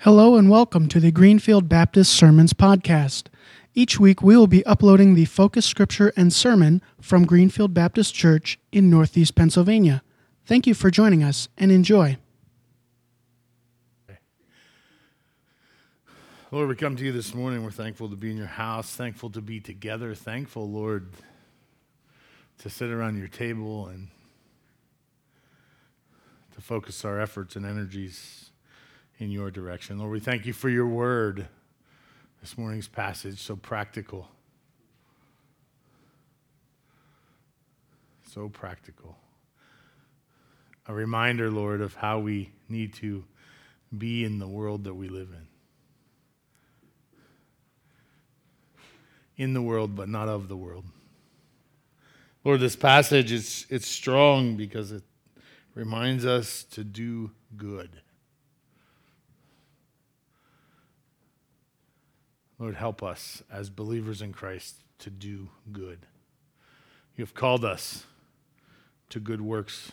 Hello and welcome to the Greenfield Baptist Sermons Podcast. Each week we will be uploading the focus scripture and sermon from Greenfield Baptist Church in Northeast Pennsylvania. Thank you for joining us and enjoy. Lord, we come to you this morning. We're thankful to be in your house, thankful to be together, thankful, Lord, to sit around your table and to focus our efforts and energies in your direction. Lord, we thank you for your word, this morning's passage, so practical. So practical. A reminder, Lord, of how we need to be in the world that we live in. In the world, but not of the world. Lord, this passage is it's strong because it reminds us to do good. Lord, help us as believers in Christ to do good. You have called us to good works.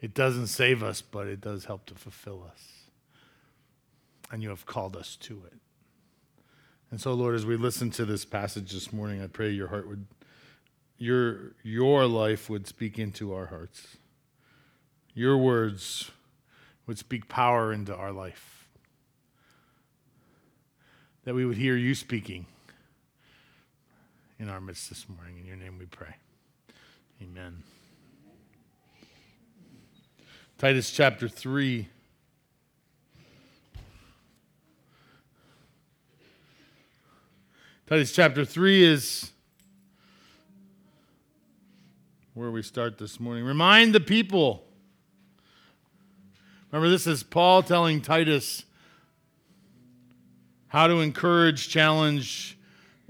It doesn't save us, but it does help to fulfill us. And you have called us to it. And so, Lord, as we listen to this passage this morning, I pray your heart would, your, your life would speak into our hearts. Your words would speak power into our life. That we would hear you speaking in our midst this morning. In your name we pray. Amen. Titus chapter 3. Titus chapter 3 is where we start this morning. Remind the people. Remember, this is Paul telling Titus how to encourage, challenge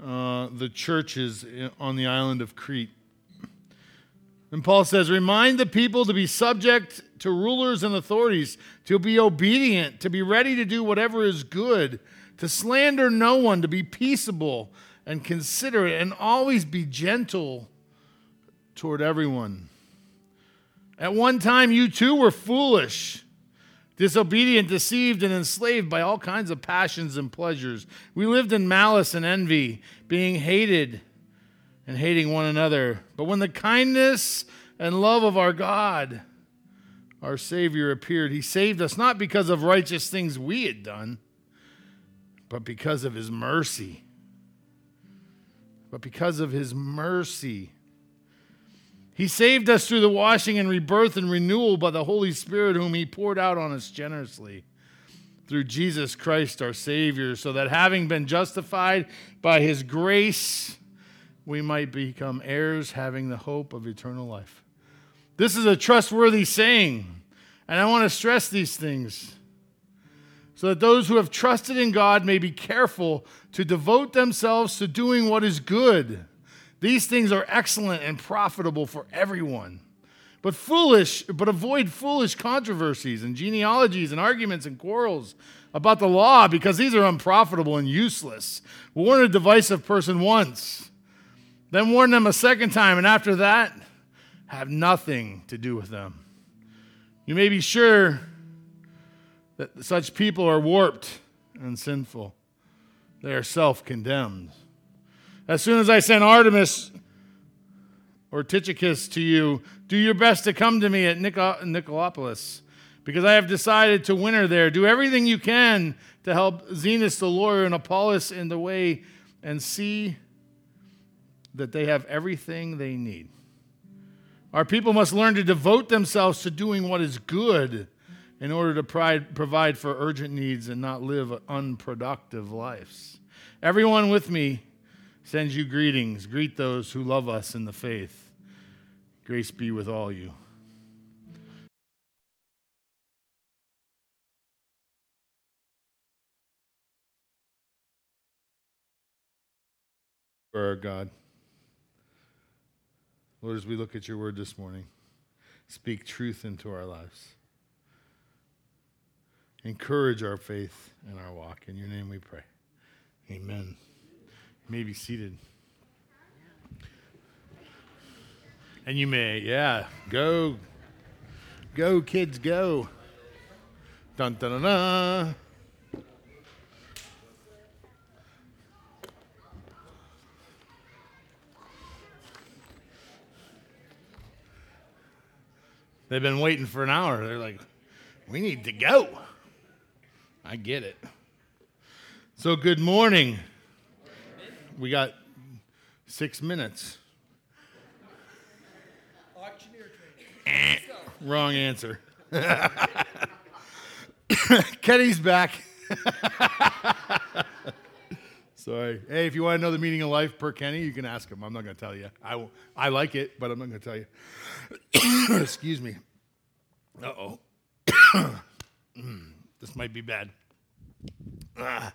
uh, the churches on the island of Crete. And Paul says, Remind the people to be subject to rulers and authorities, to be obedient, to be ready to do whatever is good to slander no one, to be peaceable and considerate, and always be gentle toward everyone. At one time, you too were foolish, disobedient, deceived, and enslaved by all kinds of passions and pleasures. We lived in malice and envy, being hated and hating one another. But when the kindness and love of our God, our Savior, appeared, He saved us not because of righteous things we had done but because of his mercy. But because of his mercy. He saved us through the washing and rebirth and renewal by the Holy Spirit, whom he poured out on us generously through Jesus Christ our Savior, so that having been justified by his grace, we might become heirs having the hope of eternal life. This is a trustworthy saying, and I want to stress these things so that those who have trusted in God may be careful to devote themselves to doing what is good. These things are excellent and profitable for everyone. But foolish, but avoid foolish controversies and genealogies and arguments and quarrels about the law because these are unprofitable and useless. Warn a divisive person once, then warn them a second time, and after that, have nothing to do with them. You may be sure that such people are warped and sinful. They are self condemned. As soon as I send Artemas or Tychicus to you, do your best to come to me at Nicopolis, because I have decided to winter there. Do everything you can to help Zenas the lawyer and Apollos in the way, and see that they have everything they need. Our people must learn to devote themselves to doing what is good in order to provide for urgent needs and not live unproductive lives. Everyone with me sends you greetings. Greet those who love us in the faith. Grace be with all you. For our God. Lord, as we look at your word this morning, speak truth into our lives encourage our faith and our walk. In your name we pray. Amen. You may be seated. And you may, yeah, go, go, kids, go. Dun dun dun dun. They've been waiting for an hour. They're like, we need to go. I get it. So, good morning. We got six minutes. Eh, Wrong answer. Kenny's back. Sorry. Hey, if you want to know the meaning of life per Kenny, you can ask him. I'm not going to tell you. I, will, I like it, but I'm not going to tell you. Excuse me. Uh oh. this might be bad. Ah.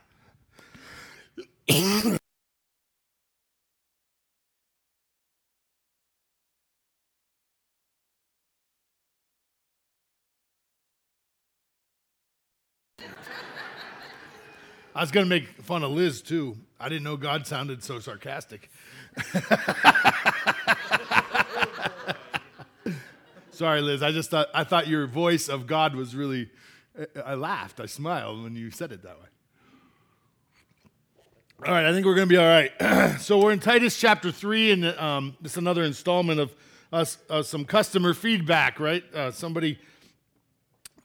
I was going to make fun of Liz too. I didn't know God sounded so sarcastic. Sorry, Liz. I just thought I thought your voice of God was really. I laughed. I smiled when you said it that way. All right, I think we're going to be all right. so we're in Titus chapter three, and um, this is another installment of us uh, some customer feedback. Right? Uh, somebody,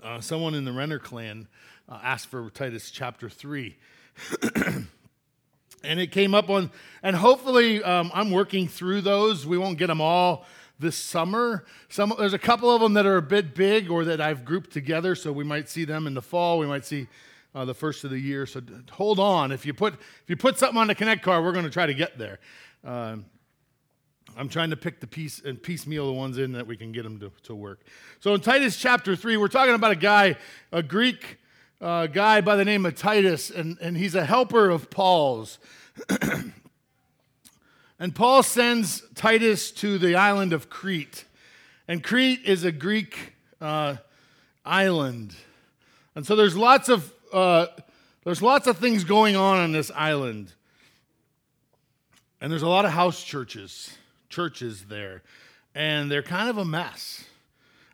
uh, someone in the Renner clan uh, asked for Titus chapter 3. and it came up on, and hopefully um, I'm working through those. We won't get them all this summer. Some, there's a couple of them that are a bit big or that I've grouped together, so we might see them in the fall. We might see uh, the first of the year. So hold on. If you put if you put something on the Connect card, we're going to try to get there. Um, I'm trying to pick the piece and piecemeal the ones in that we can get them to, to work. So in Titus chapter 3, we're talking about a guy, a Greek uh, guy by the name of Titus, and, and he's a helper of Paul's. and Paul sends Titus to the island of Crete. And Crete is a Greek uh, island. And so there's lots of uh, there's lots of things going on on this island. And there's a lot of house churches, churches there. And they're kind of a mess.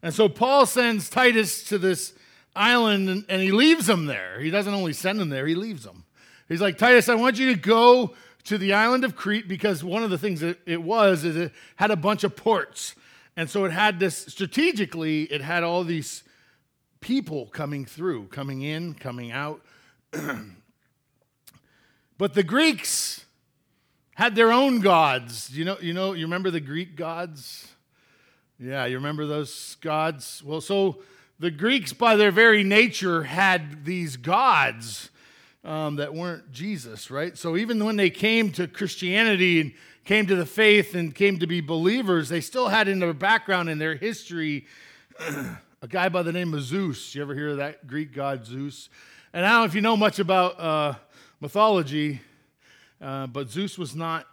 And so Paul sends Titus to this island and, and he leaves them there. He doesn't only send them there, he leaves them. He's like, Titus, I want you to go to the island of Crete because one of the things that it was is it had a bunch of ports. And so it had this strategically, it had all these people coming through, coming in, coming out. but the Greeks had their own gods. You know, you know, you remember the Greek gods? Yeah, you remember those gods? Well, so the Greeks, by their very nature, had these gods um, that weren't Jesus, right? So even when they came to Christianity and came to the faith and came to be believers, they still had in their background, in their history, a guy by the name of Zeus. You ever hear of that Greek god Zeus? And I don't know if you know much about uh, mythology, uh, but Zeus was not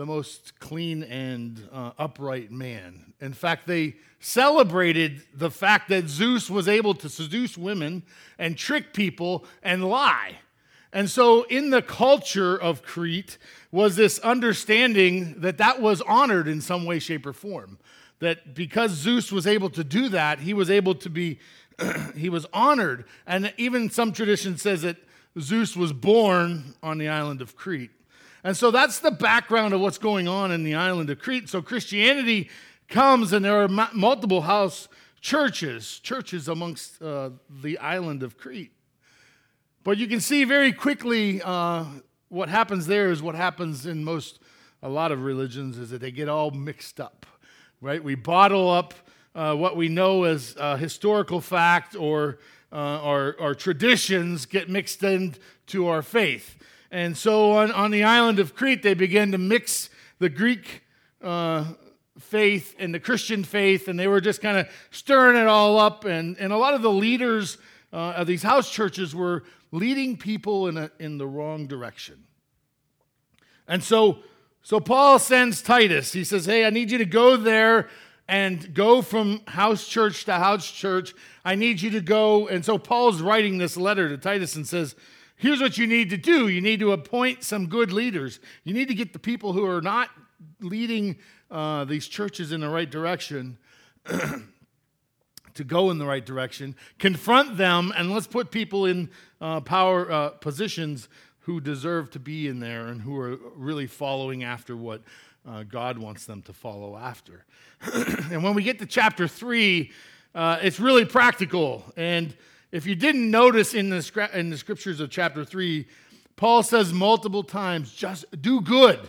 the most clean and uh, upright man. In fact, they celebrated the fact that Zeus was able to seduce women and trick people and lie. And so, in the culture of Crete, was this understanding that that was honored in some way, shape, or form. That because Zeus was able to do that, he was able to be, he was honored. And even some tradition says that Zeus was born on the island of Crete. And so that's the background of what's going on in the island of Crete. So Christianity comes, and there are multiple house churches, churches amongst uh, the island of Crete. But you can see very quickly uh, what happens there is what happens in most, a lot of religions, is that they get all mixed up, right? We bottle up uh, what we know as historical fact or uh, our, our traditions get mixed into our faith. And so on, on the island of Crete, they began to mix the Greek uh, faith and the Christian faith, and they were just kind of stirring it all up. And, and a lot of the leaders uh, of these house churches were leading people in, a, in the wrong direction. And so, so Paul sends Titus. He says, Hey, I need you to go there and go from house church to house church. I need you to go. And so Paul's writing this letter to Titus and says, Here's what you need to do you need to appoint some good leaders. You need to get the people who are not leading uh, these churches in the right direction to go in the right direction, confront them, and let's put people in uh, power uh, positions who deserve to be in there and who are really following after what uh, God wants them to follow after. and when we get to chapter three, uh, it's really practical. And if you didn't notice in the, in the scriptures of chapter three, Paul says multiple times, just do good.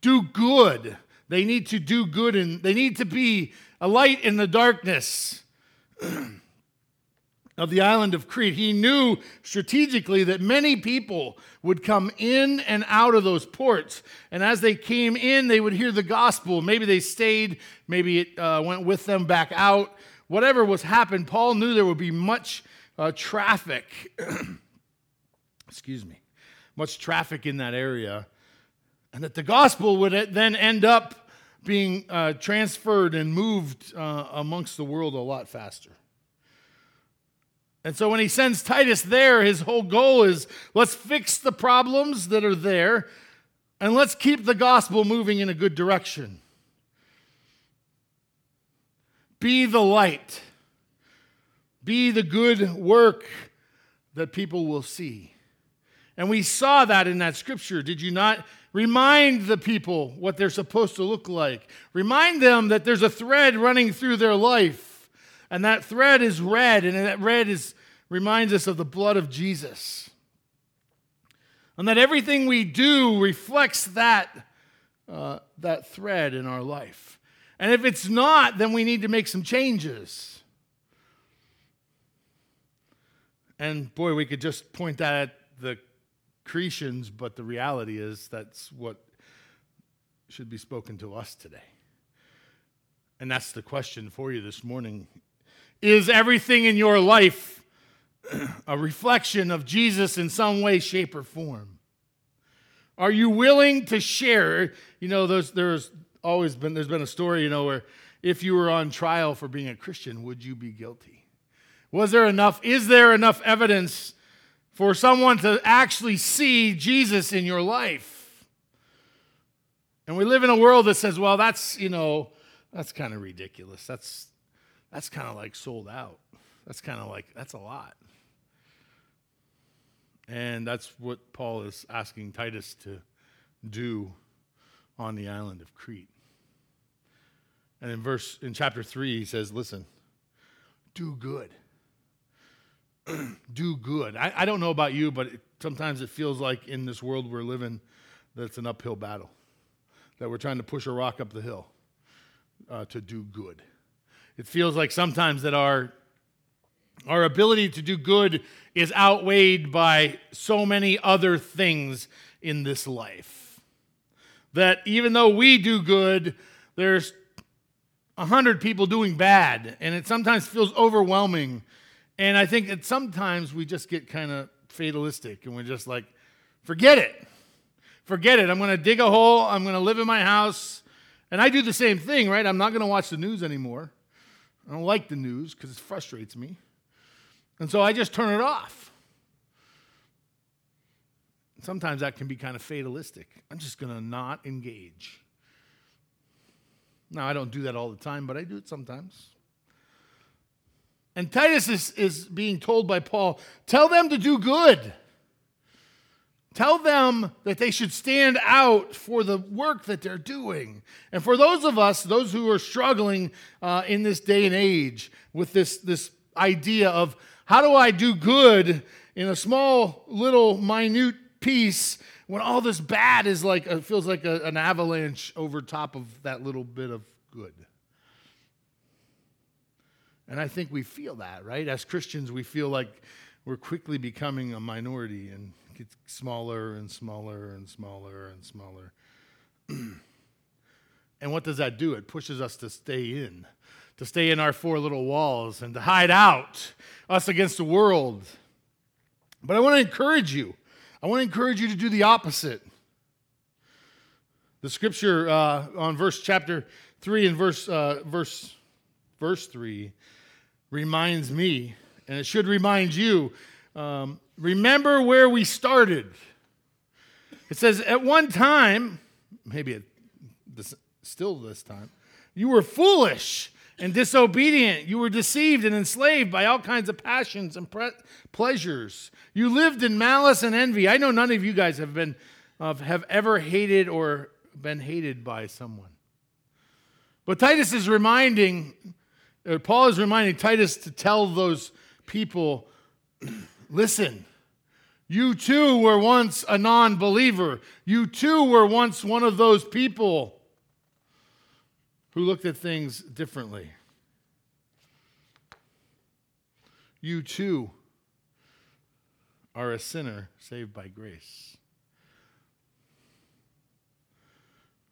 Do good. They need to do good and they need to be a light in the darkness of the island of Crete. He knew strategically that many people would come in and out of those ports. And as they came in, they would hear the gospel. Maybe they stayed, maybe it uh, went with them back out. Whatever was happened, Paul knew there would be much uh, traffic. Excuse me. Much traffic in that area. And that the gospel would then end up being uh, transferred and moved uh, amongst the world a lot faster. And so when he sends Titus there, his whole goal is let's fix the problems that are there and let's keep the gospel moving in a good direction. Be the light, be the good work that people will see. And we saw that in that scripture. Did you not? Remind the people what they're supposed to look like. Remind them that there's a thread running through their life and that thread is red, and that red is, reminds us of the blood of Jesus. And that everything we do reflects that, uh, that thread in our life. And if it's not, then we need to make some changes. And boy, we could just point that at the Cretians, but the reality is that's what should be spoken to us today. And that's the question for you this morning is everything in your life a reflection of Jesus in some way, shape, or form? Are you willing to share? You know, there's, there's always been, there's been a story, you know, where if you were on trial for being a Christian, would you be guilty? Was there enough, is there enough evidence for someone to actually see Jesus in your life? And we live in a world that says, well, that's, you know, that's kind of ridiculous. That's, that's kind of like sold out. That's kind of like, that's a lot. And that's what Paul is asking Titus to do on the island of Crete. And in verse in chapter 3 he says, "Listen, do good. do good." I, I, don't know about you, but it, sometimes it feels like in this world we're living that it's an uphill battle. That we're trying to push a rock up the hill uh, to do good. It feels like sometimes that our our ability to do good is outweighed by so many other things in this life. That even though we do good, there's a hundred people doing bad, and it sometimes feels overwhelming. And I think that sometimes we just get kind of fatalistic and we're just like, forget it. Forget it. I'm going to dig a hole. I'm going to live in my house. And I do the same thing, right? I'm not going to watch the news anymore. I don't like the news because it frustrates me. And so I just turn it off. Sometimes that can be kind of fatalistic. I'm just going to not engage. Now, I don't do that all the time, but I do it sometimes. And Titus is, is being told by Paul tell them to do good. Tell them that they should stand out for the work that they're doing. And for those of us, those who are struggling uh, in this day and age with this, this idea of how do I do good in a small, little, minute piece when all this bad is like, it feels like a, an avalanche over top of that little bit of good. And I think we feel that, right? As Christians, we feel like we're quickly becoming a minority and gets smaller and smaller and smaller and smaller. and what does that do? It pushes us to stay in, to stay in our four little walls and to hide out us against the world. But I want to encourage you. I want to encourage you to do the opposite. The scripture uh, on verse chapter three and verse uh, verse verse three reminds me, and it should remind you um, remember where we started. It says, at one time, maybe this, still this time, you were foolish and disobedient. You were deceived and enslaved by all kinds of passions and pre- pleasures. You lived in malice and envy. I know none of you guys have been have ever hated or been hated by someone. But Titus is reminding, Uh, Paul is reminding Titus to tell those people, listen, you too were once a non believer. You too were once one of those people who looked at things differently. You too are a sinner saved by grace.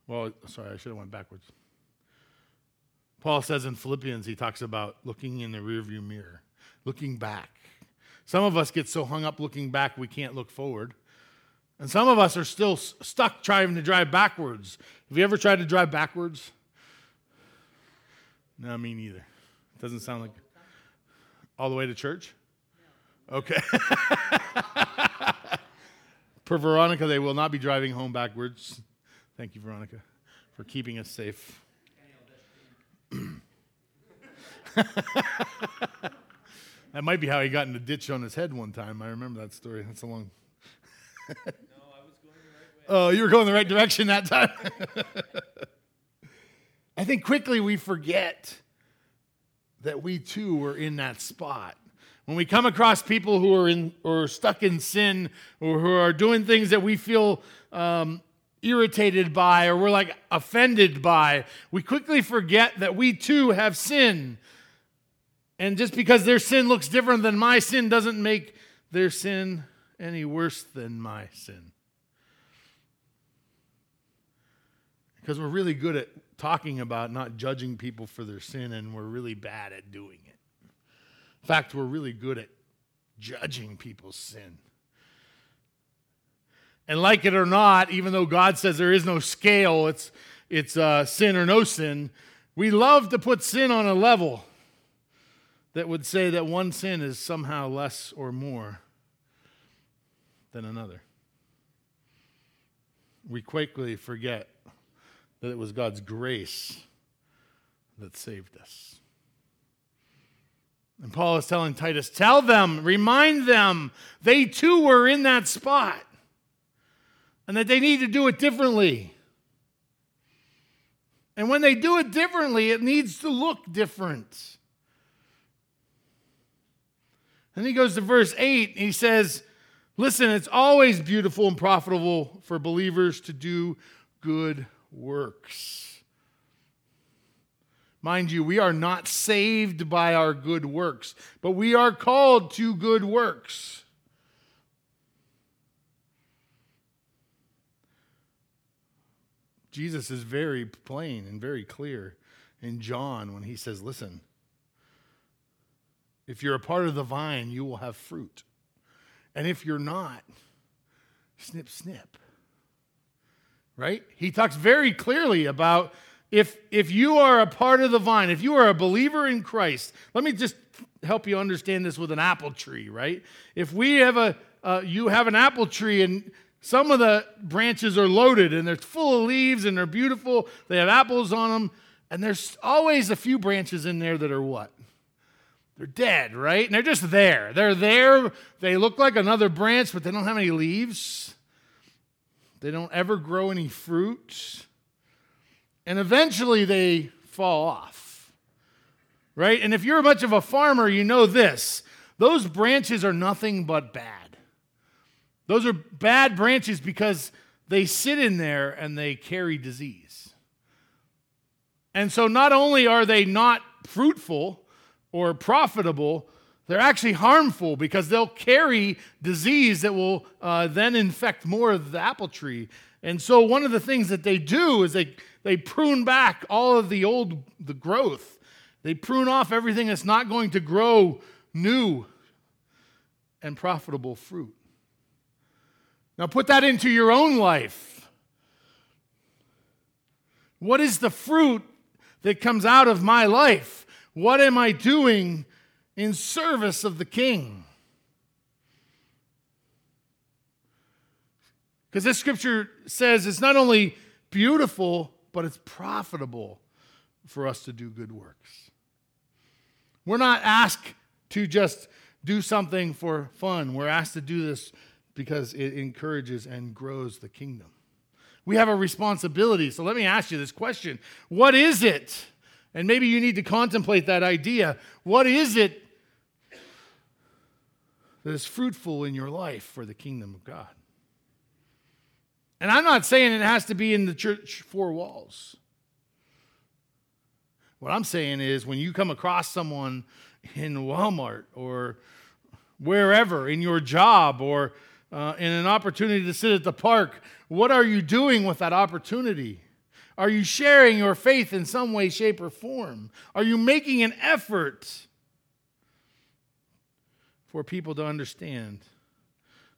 Well, sorry, I should have went backwards. Paul says in Philippians, he talks about looking in the rearview mirror, looking back. Some of us get so hung up looking back we can't look forward. And some of us are still stuck trying to drive backwards. Have you ever tried to drive backwards? No, me neither. It doesn't sound like all the way to church. Okay. For Veronica, they will not be driving home backwards. Thank you, Veronica, for keeping us safe. that might be how he got in the ditch on his head one time. I remember that story. That's a long. no, I was going the right way. Oh, you were going the right direction that time. I think quickly we forget that we too were in that spot. When we come across people who are in or stuck in sin or who are doing things that we feel um, irritated by or we're like offended by, we quickly forget that we too have sin. And just because their sin looks different than my sin doesn't make their sin any worse than my sin. Because we're really good at talking about not judging people for their sin, and we're really bad at doing it. In fact, we're really good at judging people's sin. And like it or not, even though God says there is no scale, it's, it's uh, sin or no sin, we love to put sin on a level that would say that one sin is somehow less or more than another. We quickly forget that it was God's grace that saved us. And Paul is telling Titus, tell them, remind them, they too were in that spot and that they need to do it differently. And when they do it differently, it needs to look different. And he goes to verse 8, and he says, Listen, it's always beautiful and profitable for believers to do good works. Mind you, we are not saved by our good works, but we are called to good works. Jesus is very plain and very clear in John when he says, Listen, if you're a part of the vine, you will have fruit. And if you're not, snip, snip right? He talks very clearly about if, if you are a part of the vine, if you are a believer in Christ, let me just help you understand this with an apple tree, right? If we have a, uh, you have an apple tree and some of the branches are loaded and they're full of leaves and they're beautiful, they have apples on them, and there's always a few branches in there that are what? They're dead, right? And they're just there. They're there. They look like another branch, but they don't have any leaves. They don't ever grow any fruit. And eventually they fall off. Right? And if you're much of a farmer, you know this those branches are nothing but bad. Those are bad branches because they sit in there and they carry disease. And so not only are they not fruitful or profitable, they're actually harmful because they'll carry disease that will uh, then infect more of the apple tree. And so one of the things that they do is they, they prune back all of the old the growth. They prune off everything that's not going to grow new and profitable fruit. Now put that into your own life. What is the fruit that comes out of my life? What am I doing in service of the king. Because this scripture says it's not only beautiful, but it's profitable for us to do good works. We're not asked to just do something for fun. We're asked to do this because it encourages and grows the kingdom. We have a responsibility. So let me ask you this question What is it? And maybe you need to contemplate that idea. What is it that is fruitful in your life for the kingdom of God? And I'm not saying it has to be in the church four walls. What I'm saying is when you come across someone in Walmart or wherever, in your job or uh, in an opportunity to sit at the park, what are you doing with that opportunity? Are you sharing your faith in some way, shape, or form? Are you making an effort for people to understand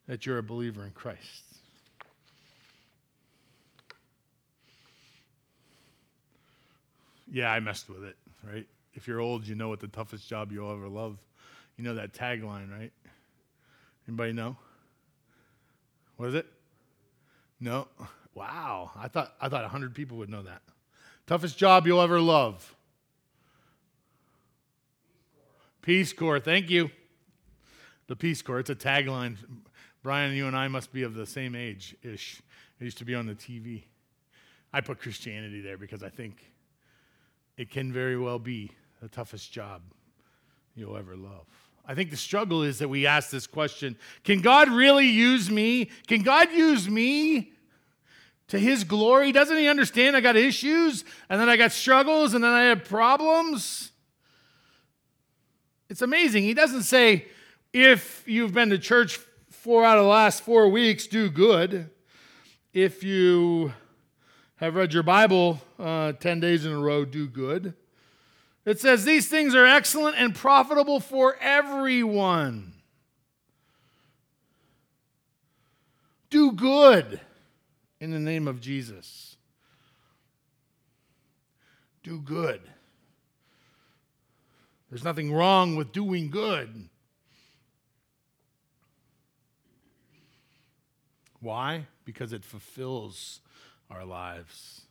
that you're a believer in Christ? Yeah, I messed with it, right? If you're old, you know what the toughest job you'll ever love. You know that tagline, right? Anybody know? What is it? No. Wow. I thought I thought 100 people would know that. Toughest job you'll ever love. Peace Corps. Thank you. The Peace Corps. It's a tagline. Brian, you and I must be of the same age ish. It used to be on the TV. I put Christianity there because I think it can very well be the toughest job you'll ever love. I think the struggle is that we ask this question Can God really use me? Can God use me to his glory? Doesn't he understand I got issues and then I got struggles and then I have problems? It's amazing. He doesn't say, if you've been to church four out of the last four weeks, do good. If you have read your Bible uh, 10 days in a row, do good. It says, These things are excellent and profitable for everyone. Do good in the name of Jesus. Do good. There's nothing wrong with doing good. Why? Because it fulfills our lives.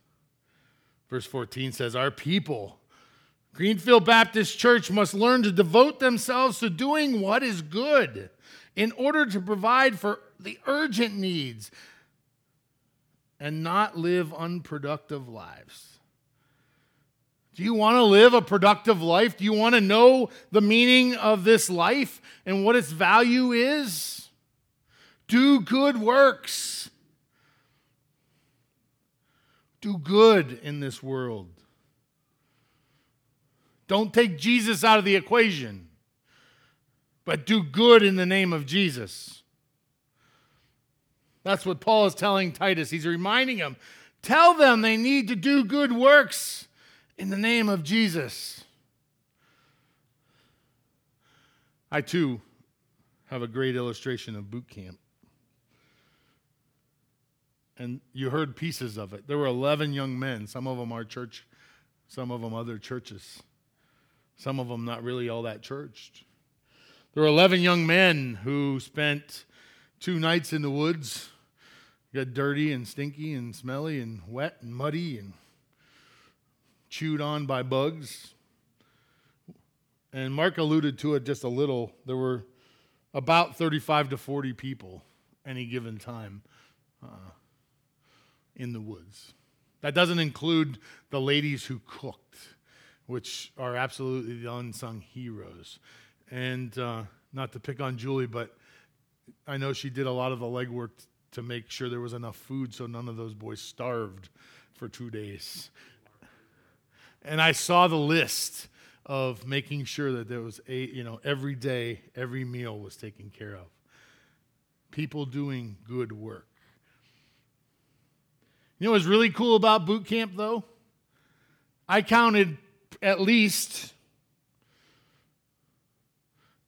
Verse 14 says, Our people, Greenfield Baptist Church, must learn to devote themselves to doing what is good in order to provide for the urgent needs and not live unproductive lives. Do you want to live a productive life? Do you want to know the meaning of this life and what its value is? Do good works. Do good in this world. Don't take Jesus out of the equation, but do good in the name of Jesus. That's what Paul is telling Titus. He's reminding him tell them they need to do good works in the name of Jesus. I too have a great illustration of boot camp and you heard pieces of it. There were 11 young men. Some of them are church, some of them other churches, some of them not really all that churched. There were 11 young men who spent two nights in the woods, got dirty and stinky and smelly and wet and muddy and chewed on by bugs. And Mark alluded to it just a little. There were about 35 to 40 people any given time. Uh, in the woods. That doesn't include the ladies who cooked, which are absolutely the unsung heroes. And uh, not to pick on Julie, but I know she did a lot of the legwork to make sure there was enough food so none of those boys starved for two days. And I saw the list of making sure that there was a, you know, every day, every meal was taken care of. People doing good work. You know what's really cool about boot camp, though? I counted at least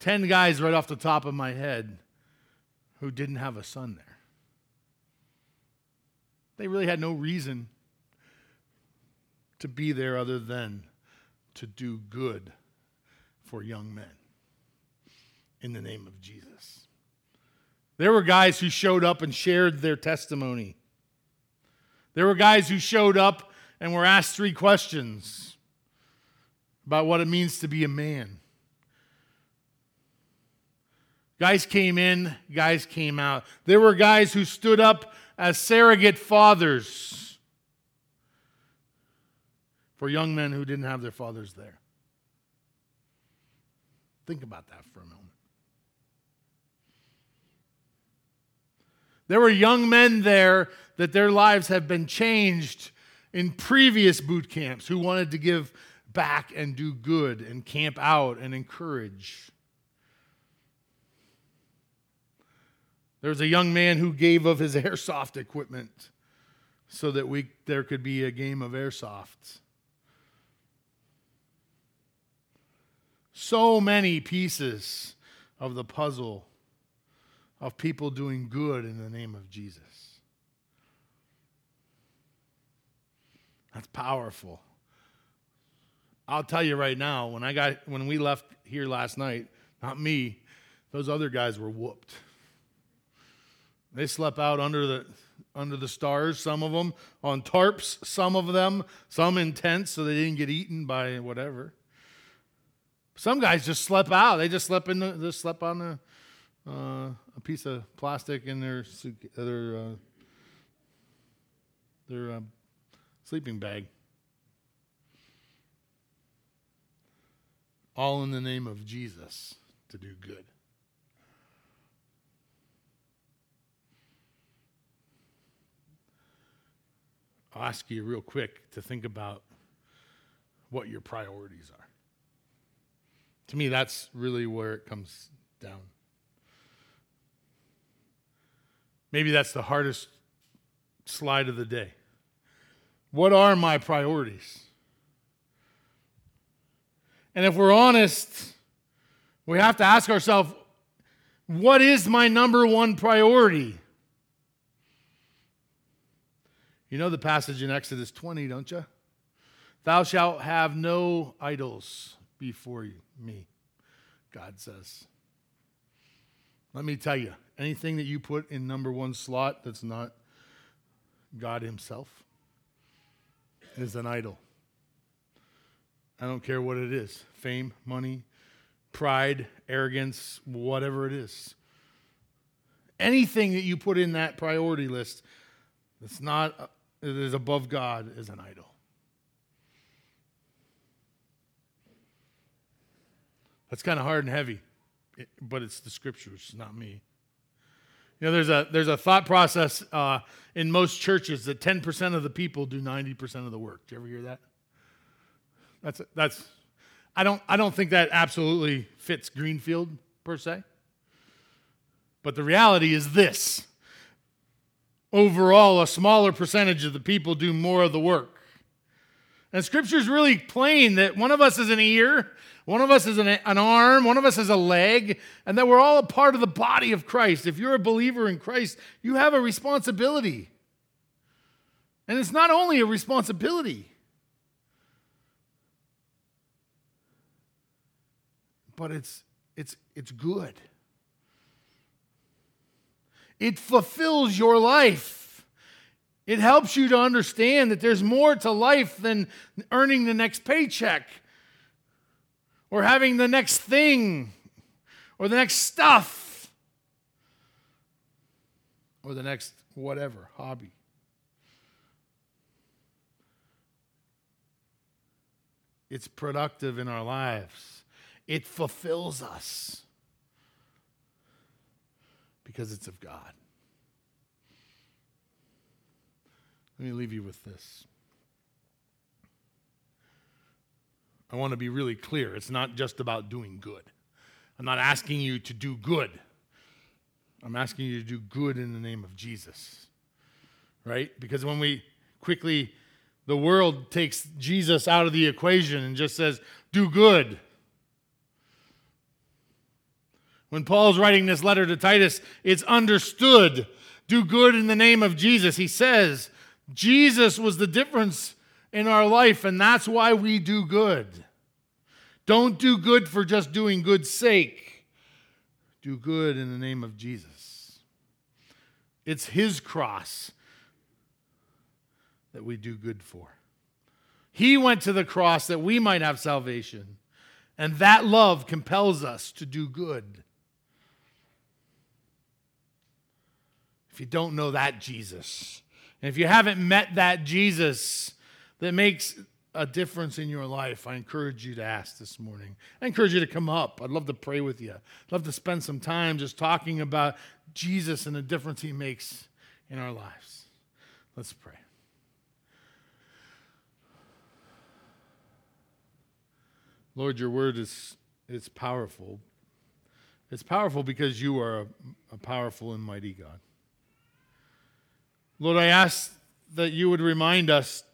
10 guys right off the top of my head who didn't have a son there. They really had no reason to be there other than to do good for young men in the name of Jesus. There were guys who showed up and shared their testimony. There were guys who showed up and were asked three questions about what it means to be a man. Guys came in, guys came out. There were guys who stood up as surrogate fathers for young men who didn't have their fathers there. Think about that for a moment. There were young men there that their lives have been changed in previous boot camps who wanted to give back and do good and camp out and encourage. There was a young man who gave of his airsoft equipment so that we, there could be a game of airsoft. So many pieces of the puzzle of people doing good in the name of Jesus. That's powerful. I'll tell you right now, when I got when we left here last night, not me, those other guys were whooped. They slept out under the under the stars, some of them on tarps, some of them, some in tents so they didn't get eaten by whatever. Some guys just slept out. They just slept in the, just slept on a, uh, a piece of plastic in their their uh, their uh, sleeping bag. All in the name of Jesus to do good. I'll ask you real quick to think about what your priorities are. To me, that's really where it comes down. Maybe that's the hardest slide of the day. What are my priorities? And if we're honest, we have to ask ourselves what is my number one priority? You know the passage in Exodus 20, don't you? Thou shalt have no idols before me, God says. Let me tell you, anything that you put in number one slot that's not God Himself is an idol. I don't care what it is fame, money, pride, arrogance, whatever it is. Anything that you put in that priority list that's not that is above God is an idol. That's kind of hard and heavy, but it's the scriptures, not me. You know, there's a there's a thought process uh, in most churches that 10% of the people do 90% of the work. Do you ever hear that? That's that's I don't I don't think that absolutely fits Greenfield per se. But the reality is this. Overall, a smaller percentage of the people do more of the work. And scripture is really plain that one of us is an ear, one of us is an, an, arm, one of us is a leg, and that we're all a part of the body of Christ. If you're a believer in Christ, you have a responsibility. And it's not only a responsibility, but it's, it's, it's good. It fulfills your life. It helps you to understand that there's more to life than earning the next paycheck or having the next thing or the next stuff or the next whatever hobby. It's productive in our lives. It fulfills us because it's of God. Let me leave you with this. I want to be really clear. It's not just about doing good. I'm not asking you to do good. I'm asking you to do good in the name of Jesus. Right? Because when we quickly, the world takes Jesus out of the equation and just says, do good. When Paul's writing this letter to Titus, it's understood. Do good in the name of Jesus. He says, Jesus was the difference in our life, and that's why we do good. Don't do good for just doing good's sake. Do good in the name of Jesus. It's His cross that we do good for. He went to the cross that we might have salvation, and that love compels us to do good. If you don't know that Jesus, and if you haven't met that Jesus that makes a difference in your life, I encourage you to ask this morning. I encourage you to come up. I'd love to pray with you. I'd love to spend some time just talking about Jesus and the difference he makes in our lives. Let's pray. Lord, your word is it's powerful. It's powerful because you are a, a powerful and mighty God. Lord, I ask that you would remind us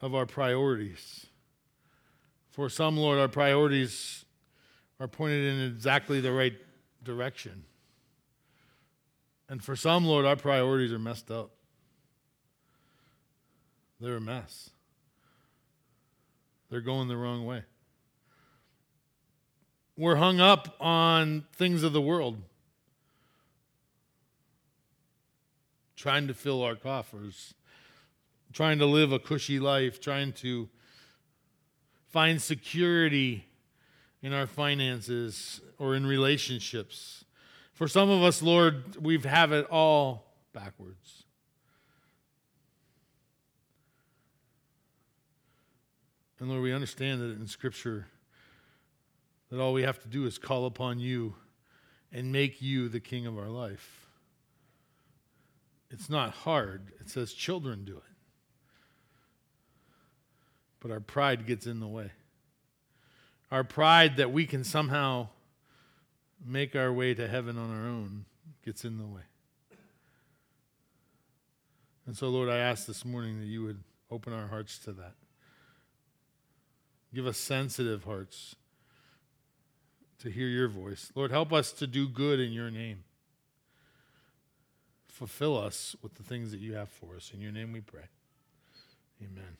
of our priorities. For some, Lord, our priorities are pointed in exactly the right direction. And for some, Lord, our priorities are messed up. They're a mess. They're going the wrong way. We're hung up on things of the world, trying to fill our coffers, trying to live a cushy life, trying to find security in our finances or in relationships. For some of us, Lord, we have it all backwards. And Lord, we understand that in Scripture that all we have to do is call upon you and make you the king of our life. It's not hard. It says children do it. But our pride gets in the way. Our pride that we can somehow make our way to heaven on our own gets in the way. And so, Lord, I ask this morning that you would open our hearts to that. Give us sensitive hearts to hear your voice. Lord, help us to do good in your name. Fulfill us with the things that you have for us. In your name we pray. Amen.